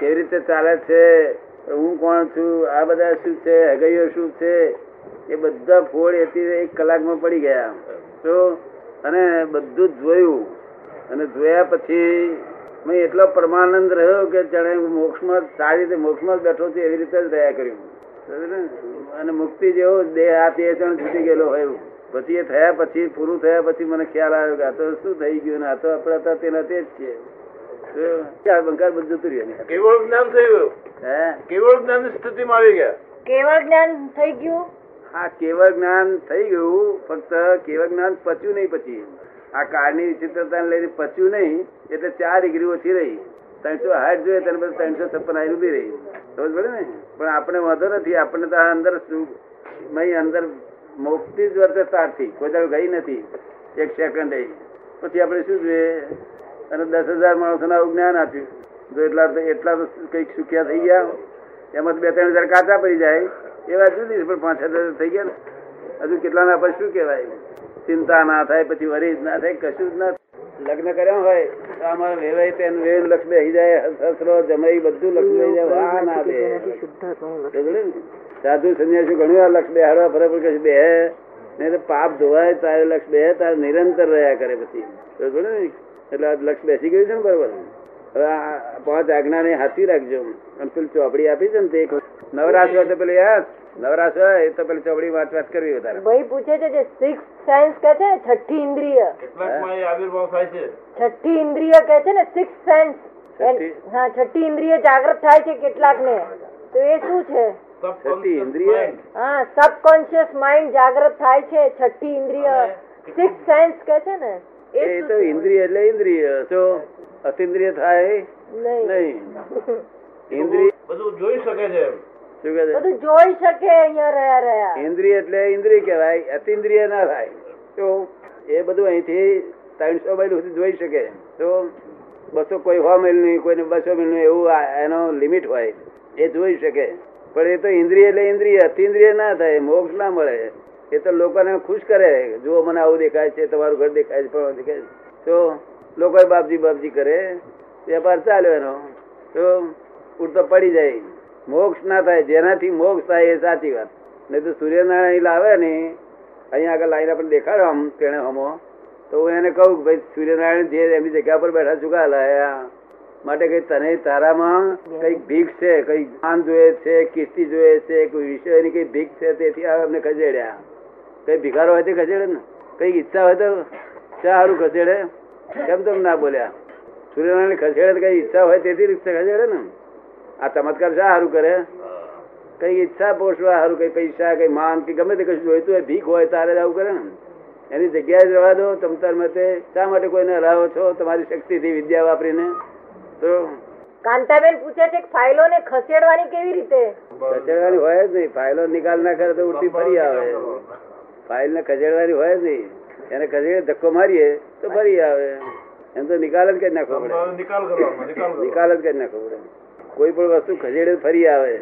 કેવી રીતે ચાલે છે? હું કોણ છું? આ બધા શું છે? હગૈયો શું છે? એ બધા ફોડ એથી એક કલાકમાં પડી ગયા. તો અને બધું જોયું. અને જોયા પછી મેં એટલો પરમાનંદ રહ્યો કે જાણે મોક્ષમાં સારી રીતે મોક્ષમાં જ બેઠો છું એવી રીતે જ રહ્યા કર્યું. અને મુક્તિ જેવો દેહ આ તે જણ છૂટી ગયેલો હોય પછી એ થયા પછી, પૂરું થયા પછી મને ખ્યાલ આવ્યો કે આ તો શું થઈ ગયું ને આ તો આપણે હતા તેના તે જ છીએ. ચાર બંકાર બધું જતું રહ્યું કેવળ જ્ઞાન થઈ ગયું? હે? કેવળ જ્ઞાન સ્થિતિમાં આવી ગયા? કેવળ જ્ઞાન થઈ ગયું? હા કેવળ જ્ઞાન થઈ ગયું ફક્ત કેવળ જ્ઞાન પચ્યું નહીં પછી. આ કાળની વિચિત્રતા લઈને પચ્યું નહીં એટલે ચાર ડિગ્રી ઓછી રહી. ત્રણસો હાથ જોઈએ તેને બસ ત્રણસો છપ્પન હાઈ ઊભી રહી. સમજ પડે ને? પણ આપણે વાંધો નથી આપણને તો આ અંદર શું મય અંદર મોક્ષથી જ વર્તે તારથી કોઈ દાડો ગઈ નથી એક સેકન્ડ પછી આપણે શું જોઈએ? અને દસ હજાર માણસોને આવું જ્ઞાન આપ્યું. જો એટલા એટલા તો કંઈક સુખ્યા થઈ ગયા. એમાં બે ત્રણ હજાર કાચા પડી જાય. એવા જુદી પણ પાંચ હજાર થઈ ગયા ને. હજુ કેટલાના પર શું કહેવાય? ચિંતા ના થાય, પછી વરી જ ના થાય, કશું જ ના લગ્ન કર્યા હોય, તો આમાં વેવાય તેન વેણ લક્ષ બેસી જાય હસરો જમાઈ, બધું લક્ષ બેસી જાય વાહ ના બે? સાધુ સંન્યાસી ઘણી વાર લક્ષ બેહાડવા ફરે પણ કશું બે નહીં તો પાપ ધોવાય, તારે લક્ષ બે તારે નિરંતર રહ્યા કરે પછી? એટલે આ લક્ષ બેસી ગયું છે ને બરોબર? હવે આ પાંચ આજ્ઞાને હાથી રાખજો. અને પેલી ચોપડી આપી છે ને તે નવરાશ હોય તો પેલી યાર નવરાશ હોય તો પેલી ચોપડી વાત વાત કરવી વધારે. ભાઈ પૂછે છે જે સિક્સ સાયન્સ કે છે છઠ્ઠી ઇન્દ્રિય. આવિર્ભાવ થાય છે. છઠ્ઠી ઇન્દ્રિય કે છે ને સિક્સ સેન્સ હા છઠ્ઠી ઇન્દ્રિય જાગૃત થાય છે કેટલાક ને તો એ શું છે? છઠ્ઠી ઇન્દ્રિય? હા સબકોન્શિયસ માઇન્ડ જાગૃત થાય છે છઠ્ઠી ઇન્દ્રિય. સિક્સ સેન્સ કે છે ને એ તો ઇન્દ્રિય એટલે ઇન્દ્રિય. જો અતિન્દ્રિય થાય નહીં. નહીં. ઇન્દ્રિય બધું જોઈ શકે છે શું કહે છે? બધું જોઈ શકે અહીંયા રહ્યા રહ્યા. ઇન્દ્રિય એટલે ઇન્દ્રિય કહેવાય અતિન્દ્રિય ના થાય. તો એ બધું અહીંથી ત્રણસો માઇલ સુધી જોઈ શકે. તો બસો કોઈ સો માઇલ નહીં કોઈને બસો માઇલ નહીં એવું એનો લિમિટ હોય. એ જોઈ શકે. પણ એ તો ઇન્દ્રિય એટલે ઇન્દ્રિય. અતિન્દ્રિય ના થાય મોક્ષ ના મળે. એ તો લોકોને ખુશ કરે. જુઓ મને આવું દેખાય છે, તમારું ઘર દેખાય છે પણ દેખાય છે. તો લોકો બાપજી બાપજી કરે. વેપાર ચાલ્યો એનો. તો ઉડતો પડી જાય. મોક્ષ ના થાય. જેનાથી મોક્ષ થાય એ સાચી વાત. નહીં તો સૂર્યનારાયણ લાવે ને, અહીંયા આગળ લાઈન આપણે દેખાડો આમ, તેણે હમો. તો હું એને કહું કે ભાઈ, સૂર્યનારાયણ જે એમની જગ્યા પર બેઠા ચુકા લાયા માટે કઈ તને તારામાં કંઈક ભીખ છે? કઈ જ્ઞાન જોઈએ છે, કિસ્તી જોઈએ છે, કોઈ વિષયની કઈ ભીખ છે? તેથી આ અમને ખસેડ્યા કઈ ભિખારો હોય તે ખસેડે ને? કઈ ઈચ્છા હોય તો સારું ખસેડે કેમ તમે ના બોલ્યા? સૂર્યનારાયણ ખસેડે કઈ ઈચ્છા હોય તેથી ખસેડે ને? આ ચમત્કાર શા સારું કરે? કઈ ઈચ્છા પોષવા સારું કઈ પૈસા કઈ માન કે ગમે તે કશું જોઈતું હોય ભીખ હોય તારે આવું કરે ને? એની જગ્યાએ જ રહેવા દો તમતાર મતે. શા માટે કોઈને હરાવો છો? તમારી શક્તિથી વિદ્યા વાપરીને. તો કાંતાબેન પૂછે છે કે ફાઇલો ને ખસેડવાની કેવી રીતે? ખસેડવાની હોય જ નહીં. ફાઇલો નિકાલ ના કરે તો ઉડતી ફરી આવે. ફાઇલ ને ખસેડવાની હોય જ નહીં. એને ખસેડે ધક્કો મારીએ તો ફરી આવે. એમ તો નિકાલ જ કરી નાખવો પડે. નિકાલ જ કરી નાખવો પડે. કોઈ પણ વસ્તુ ખસેડે ફરી આવે.